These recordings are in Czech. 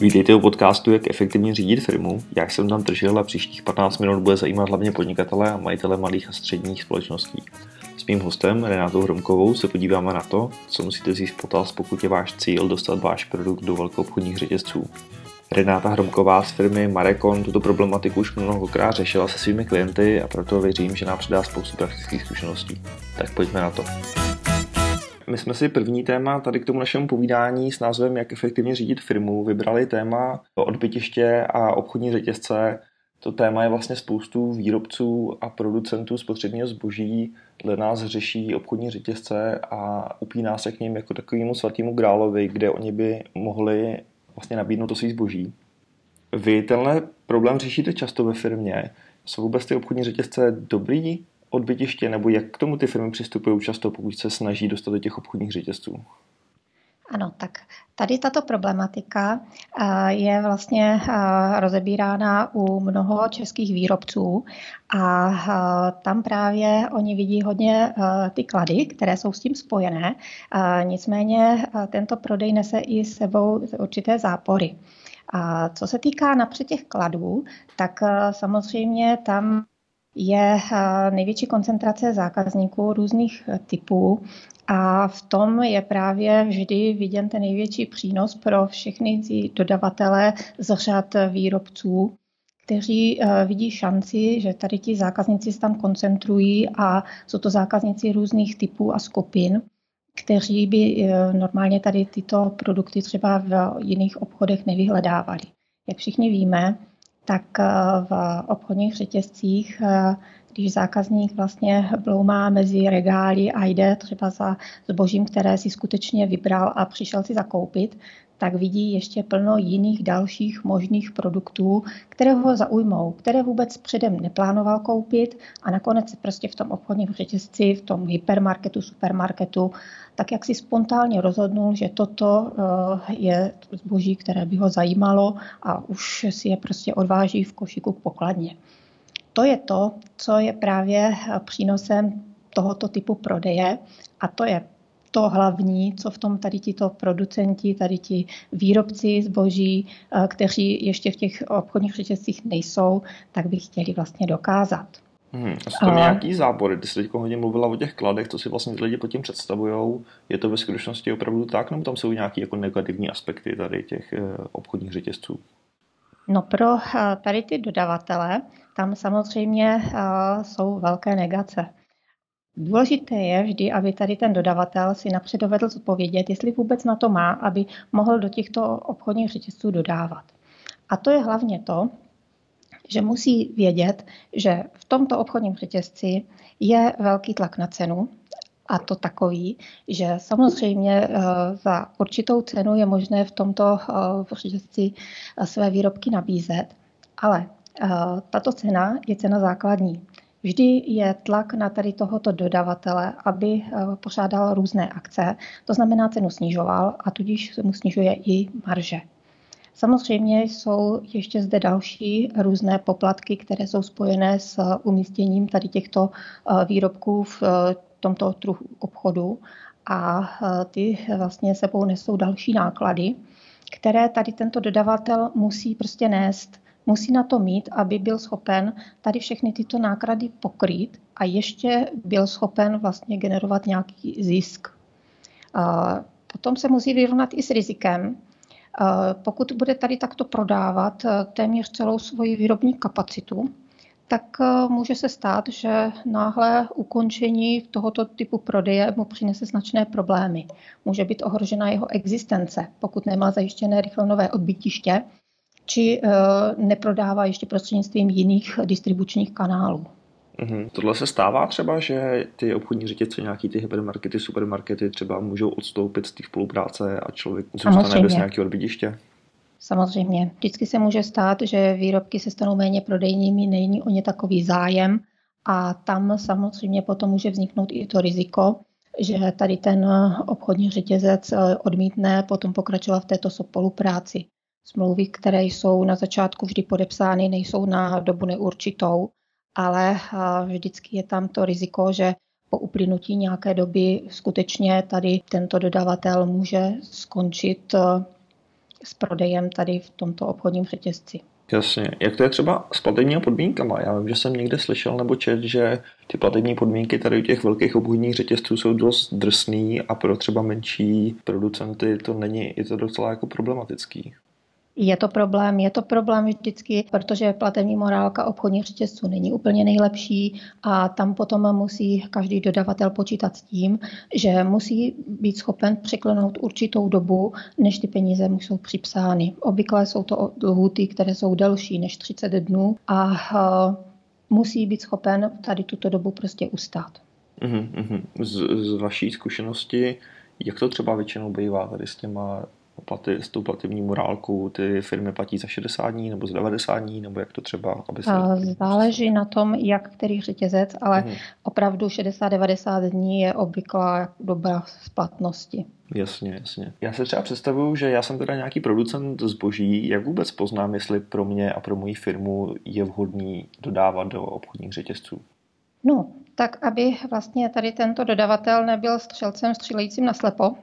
Vítejte u podcastu Jak efektivně řídit firmu. Já jsem tam držel a příštích 15 minut bude zajímat hlavně podnikatele a majitele malých a středních společností. S mým hostem Renátou Hromkovou se podíváme na to, co musíte zjistit potaz, pokud je váš cíl dostat váš produkt do velkoobchodních řetězců. Renáta Hromková z firmy Marekon tuto problematiku už mnohokrát řešila se svými klienty a proto věřím, že nám předá spoustu praktických zkušeností. Tak pojďme na to. My jsme si první téma tady k tomu našemu povídání s názvem Jak efektivně řídit firmu vybrali téma odbytiště a obchodní řetězce. To téma je vlastně spoustu výrobců a producentů spotřebního zboží dle nás řeší obchodní řetězce a upíná se k ním jako takovému svatému grálovi, kde oni by mohli vlastně nabídnout to svý zboží. Vy tenhle problém řešíte často ve firmě. Jsou vůbec ty obchodní řetězce dobrý odbytiště, nebo jak k tomu ty firmy přistupují často, pokud se snaží dostat do těch obchodních řetězců? Ano, tak tady tato problematika eh, je vlastně eh, rozebírána u mnoho českých výrobců a eh, tam právě oni vidí hodně ty klady, které jsou s tím spojené. Nicméně tento prodej nese i sebou určité zápory. A co se týká napřed těch kladů, tak samozřejmě tam je největší koncentrace zákazníků různých typů a v tom je právě vždy viděn ten největší přínos pro všechny ty dodavatele z řad výrobců, kteří eh, vidí šanci, že tady ti zákazníci se tam koncentrují a jsou to zákazníci různých typů a skupin, kteří by eh, normálně tady tyto produkty třeba v jiných obchodech nevyhledávali. Jak všichni víme, tak eh, v obchodních řetězcích když zákazník vlastně bloumá mezi regály a jde třeba za zbožím, které si skutečně vybral a přišel si zakoupit, tak vidí ještě plno jiných dalších možných produktů, které ho zaujmou, které vůbec předem neplánoval koupit a nakonec se prostě v tom obchodním řetězci, v tom hypermarketu, supermarketu, tak jak si spontánně rozhodnul, že toto eh, je zboží, které by ho zajímalo a už si je prostě odváží v košíku k pokladně to je to, co je právě přínosem tohoto typu prodeje a to je to hlavní, co v tom tady tito producenti, tady ti výrobci zboží, eh, kteří ještě v těch obchodních řetězcích nejsou, tak by chtěli vlastně dokázat. Hmm, a jsou tam a... nějaký zábory? Ty jsi teď hodně mluvila o těch kladech, co si vlastně ty lidi pod tím představují. Je to ve skutečnosti opravdu tak, nebo tam jsou nějaké jako negativní aspekty tady těch eh, obchodních řetězců? No pro eh, tady ty dodavatele tam samozřejmě eh, jsou velké negace. Důležité je vždy, aby tady ten dodavatel si napřed dovedl zodpovědět, jestli vůbec na to má, aby mohl do těchto obchodních řetězců dodávat. A to je hlavně to, že musí vědět, že v tomto obchodním řetězci je velký tlak na cenu, a to takový, že samozřejmě eh, za určitou cenu je možné v tomto eh, řetězci své výrobky nabízet, ale tato cena je cena základní. Vždy je tlak na tady tohoto dodavatele, aby eh, pořádal různé akce, to znamená cenu snižoval a tudíž se mu snižuje i marže. Samozřejmě jsou ještě zde další různé poplatky, které jsou spojené s umístěním tady těchto eh, výrobků v eh, tomto druhu obchodu a ty vlastně sebou nesou další náklady, které tady tento dodavatel musí prostě nést musí na to mít, aby byl schopen tady všechny tyto náklady pokrýt a ještě byl schopen vlastně generovat nějaký zisk. Potom se musí vyrovnat i s rizikem. Pokud bude tady takto prodávat e, téměř celou svoji výrobní kapacitu, tak e, může se stát, že náhle ukončení tohoto typu prodeje mu přinese značné problémy. Může být ohrožena jeho existence, pokud nemá zajištěné rychle nové odbytiště či eh, neprodává ještě prostřednictvím jiných distribučních kanálů. Mm-hmm. Tohle se stává třeba, že ty obchodní řetězce, nějaký ty hypermarkety, supermarkety třeba můžou odstoupit z té spolupráce a člověk zůstane bez nějakého odbytiště? Samozřejmě. Vždycky se může stát, že výrobky se stanou méně prodejními, není o ně takový zájem a tam samozřejmě potom může vzniknout i to riziko, že tady ten obchodní řetězec eh, odmítne potom pokračovat v této spolupráci. Smlouvy, které jsou na začátku vždy podepsány, nejsou na dobu neurčitou, ale vždycky je tam to riziko, že po uplynutí nějaké doby skutečně tady tento dodavatel může skončit s prodejem tady v tomto obchodním řetězci. Jasně. Jak to je třeba s platebními podmínkama? Já vím, že jsem někde slyšel nebo čet, že ty platební podmínky tady u těch velkých obchodních řetězců jsou dost drsný a pro třeba menší producenty to není, je to docela jako problematický. Je to problém, je to problém vždycky, protože platební morálka obchodních řetězců není úplně nejlepší a tam potom musí každý dodavatel počítat s tím, že musí být schopen překlenout určitou dobu, než ty peníze mu jsou připsány. Obvykle jsou to lhuty, které jsou delší než 30 dnů a musí být schopen tady tuto dobu prostě ustát. Uh-huh, Z, z vaší zkušenosti, jak to třeba většinou bývá tady s těma platy, s tou platební morálkou ty firmy platí za 60 dní nebo za 90 dní, nebo jak to třeba? Aby se... Záleží na tom, jak který řetězec, ale hmm. opravdu 60-90 dní je obvyklá doba splatnosti. Jasně, jasně. Já se třeba představuju, že já jsem teda nějaký producent zboží, jak vůbec poznám, jestli pro mě a pro moji firmu je vhodný dodávat do obchodních řetězců? No, tak aby vlastně tady tento dodavatel nebyl střelcem střílejícím na slepo,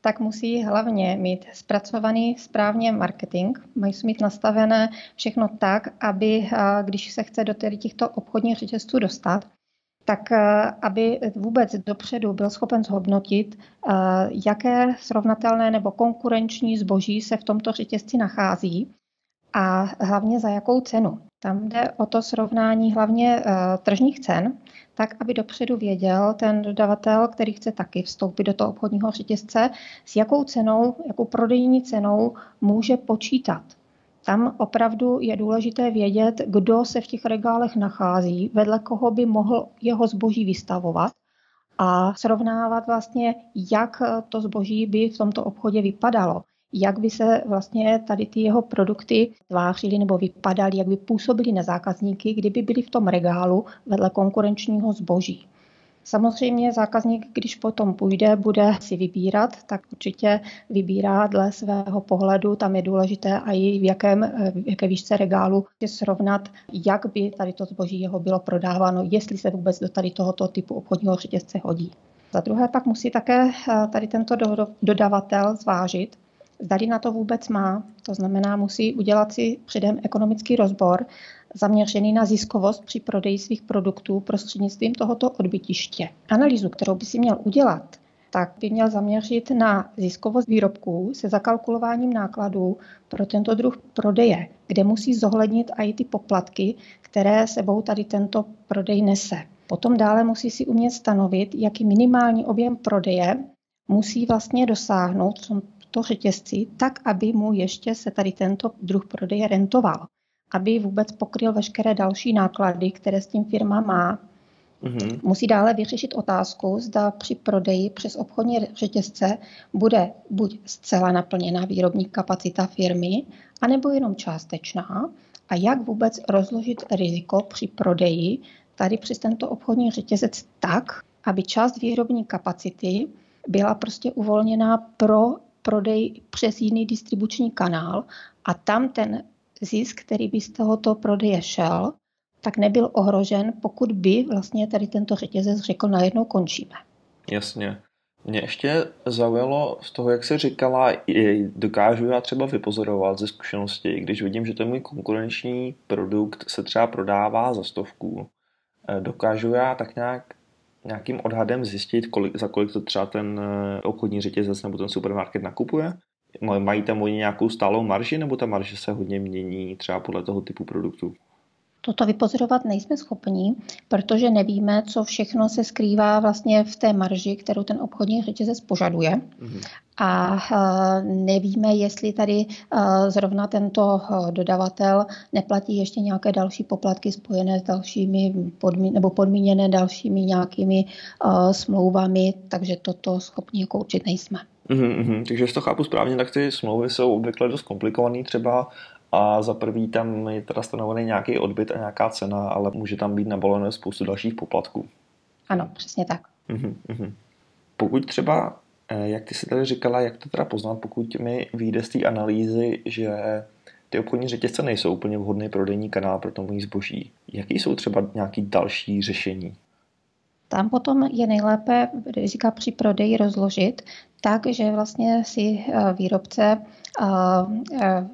tak musí hlavně mít zpracovaný správně marketing, mají mít nastavené všechno tak, aby když se chce do těchto obchodních řetězců dostat, tak aby vůbec dopředu byl schopen zhodnotit, jaké srovnatelné nebo konkurenční zboží se v tomto řetězci nachází a hlavně za jakou cenu. Tam jde o to srovnání hlavně tržních cen, tak aby dopředu věděl ten dodavatel, který chce taky vstoupit do toho obchodního řetězce, s jakou cenou, jakou prodejní cenou může počítat. Tam opravdu je důležité vědět, kdo se v těch regálech nachází, vedle koho by mohl jeho zboží vystavovat a srovnávat vlastně, jak to zboží by v tomto obchodě vypadalo jak by se vlastně tady ty jeho produkty tvářily nebo vypadaly, jak by působily na zákazníky, kdyby byly v tom regálu vedle konkurenčního zboží. Samozřejmě zákazník, když potom půjde, bude si vybírat, tak určitě vybírá dle svého pohledu. Tam je důležité a i v, jakém, v jaké výšce regálu je srovnat, jak by tady to zboží jeho bylo prodáváno, jestli se vůbec do tady tohoto typu obchodního řetězce hodí. Za druhé pak musí také eh, tady tento dodavatel zvážit, zdali na to vůbec má. To znamená, musí udělat si předem ekonomický rozbor zaměřený na ziskovost při prodeji svých produktů prostřednictvím tohoto odbytiště. Analýzu, kterou by si měl udělat, tak by měl zaměřit na ziskovost výrobků se zakalkulováním nákladů pro tento druh prodeje, kde musí zohlednit i ty poplatky, které sebou tady tento prodej nese. Potom dále musí si umět stanovit, jaký minimální objem prodeje musí vlastně dosáhnout to řetězci tak, aby mu ještě se tady tento druh prodeje rentoval. Aby vůbec pokryl veškeré další náklady, které s tím firma má. Mm-hmm. Musí dále vyřešit otázku, zda při prodeji přes obchodní řetězce bude buď zcela naplněná výrobní kapacita firmy, anebo jenom částečná a jak vůbec rozložit riziko při prodeji tady přes tento obchodní řetězec tak, aby část výrobní kapacity byla prostě uvolněná pro prodej přes jiný distribuční kanál a tam ten zisk, který by z tohoto prodeje šel, tak nebyl ohrožen, pokud by vlastně tady tento řetězec řekl, najednou končíme. Jasně. Mě ještě zaujalo z toho, jak se říkala, dokážu já třeba vypozorovat ze zkušenosti, když vidím, že ten můj konkurenční produkt se třeba prodává za stovku, eh, dokážu já tak nějak nějakým odhadem zjistit, kolik, za kolik to třeba ten eh, obchodní řetězec nebo ten supermarket nakupuje? Mají tam oni nějakou stálou marži, nebo ta marže se hodně mění třeba podle toho typu produktu? Toto vypozorovat nejsme schopni, protože nevíme, co všechno se skrývá vlastně v té marži, kterou ten obchodní řetězec požaduje. Mm-hmm. A nevíme, jestli tady zrovna tento dodavatel neplatí ještě nějaké další poplatky spojené s dalšími podmí- nebo podmíněné dalšími nějakými smlouvami, takže toto schopni jako určit nejsme. Mm-hmm, takže jestli to chápu správně, tak ty smlouvy jsou obvykle dost komplikované třeba a za prvý tam je teda stanovený nějaký odbyt a nějaká cena, ale může tam být nabalené spoustu dalších poplatků. Ano, přesně tak. Uh-huh, Pokud třeba, eh, jak ty si tady říkala, jak to teda poznat, pokud mi vyjde z té analýzy, že ty obchodní řetězce nejsou úplně vhodný prodejní kanál pro to zboží. Jaký jsou třeba nějaký další řešení? Tam potom je nejlépe rizika při prodeji rozložit tak, že vlastně si eh, výrobce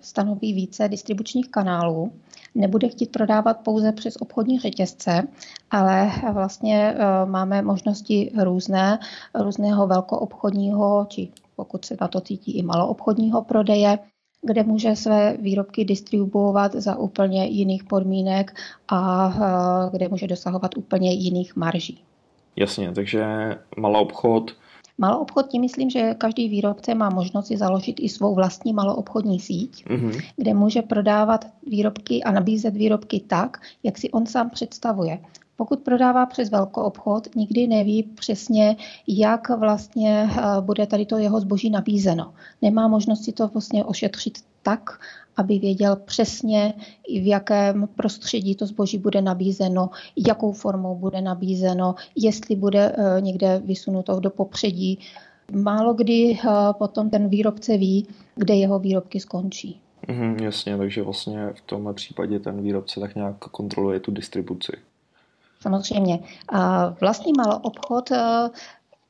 stanoví více distribučních kanálů, nebude chtít prodávat pouze přes obchodní řetězce, ale vlastně máme možnosti různé, různého velkoobchodního, či pokud se na to cítí i maloobchodního prodeje, kde může své výrobky distribuovat za úplně jiných podmínek a kde může dosahovat úplně jiných marží. Jasně, takže malou obchod. Malou obchod tím myslím, že každý výrobce má možnost si založit i svou vlastní maloobchodní síť, mm-hmm. kde může prodávat výrobky a nabízet výrobky tak, jak si on sám představuje. Pokud prodává přes velkou obchod, nikdy neví přesně, jak vlastně eh, bude tady to jeho zboží nabízeno. Nemá možnost si to vlastně ošetřit tak, aby věděl přesně, v jakém prostředí to zboží bude nabízeno, jakou formou bude nabízeno, jestli bude eh, někde vysunuto do popředí. Málo kdy eh, potom ten výrobce ví, kde jeho výrobky skončí. Mm, jasně, takže vlastně v tomhle případě ten výrobce tak nějak kontroluje tu distribuci. Samozřejmě. A vlastní maloobchod eh,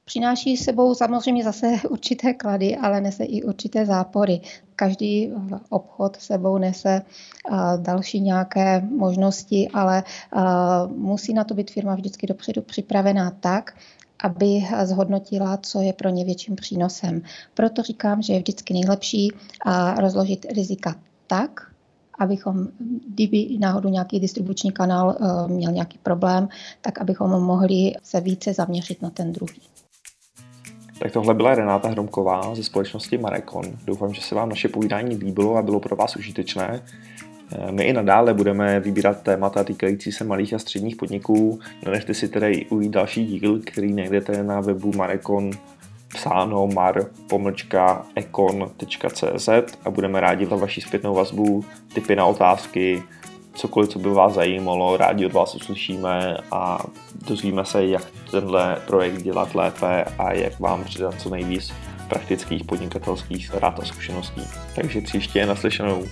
přináší sebou samozřejmě zase určité klady, ale nese i určité zápory. Každý obchod sebou nese eh, další nějaké možnosti, ale eh, musí na to být firma vždycky dopředu připravená tak, aby zhodnotila, co je pro ně větším přínosem. Proto říkám, že je vždycky nejlepší rozložit rizika tak, abychom, kdyby náhodou nějaký distribuční kanál eh, měl nějaký problém, tak abychom mohli se více zaměřit na ten druhý. Tak tohle byla Renáta Hromková ze společnosti Marekon. Doufám, že se vám naše povídání líbilo a bylo pro vás užitečné. Eh, my i nadále budeme vybírat témata týkající se malých a středních podniků. Nenechte si tedy ujít další díl, který najdete na webu Marekon psáno mar-ekon.cz a budeme rádi za vaši zpětnou vazbu, tipy na otázky, cokoliv, co by vás zajímalo, rádi od vás uslyšíme a dozvíme se, jak tenhle projekt dělat lépe a jak vám přidat co nejvíc praktických podnikatelských rád a zkušeností. Takže příště naslyšenou.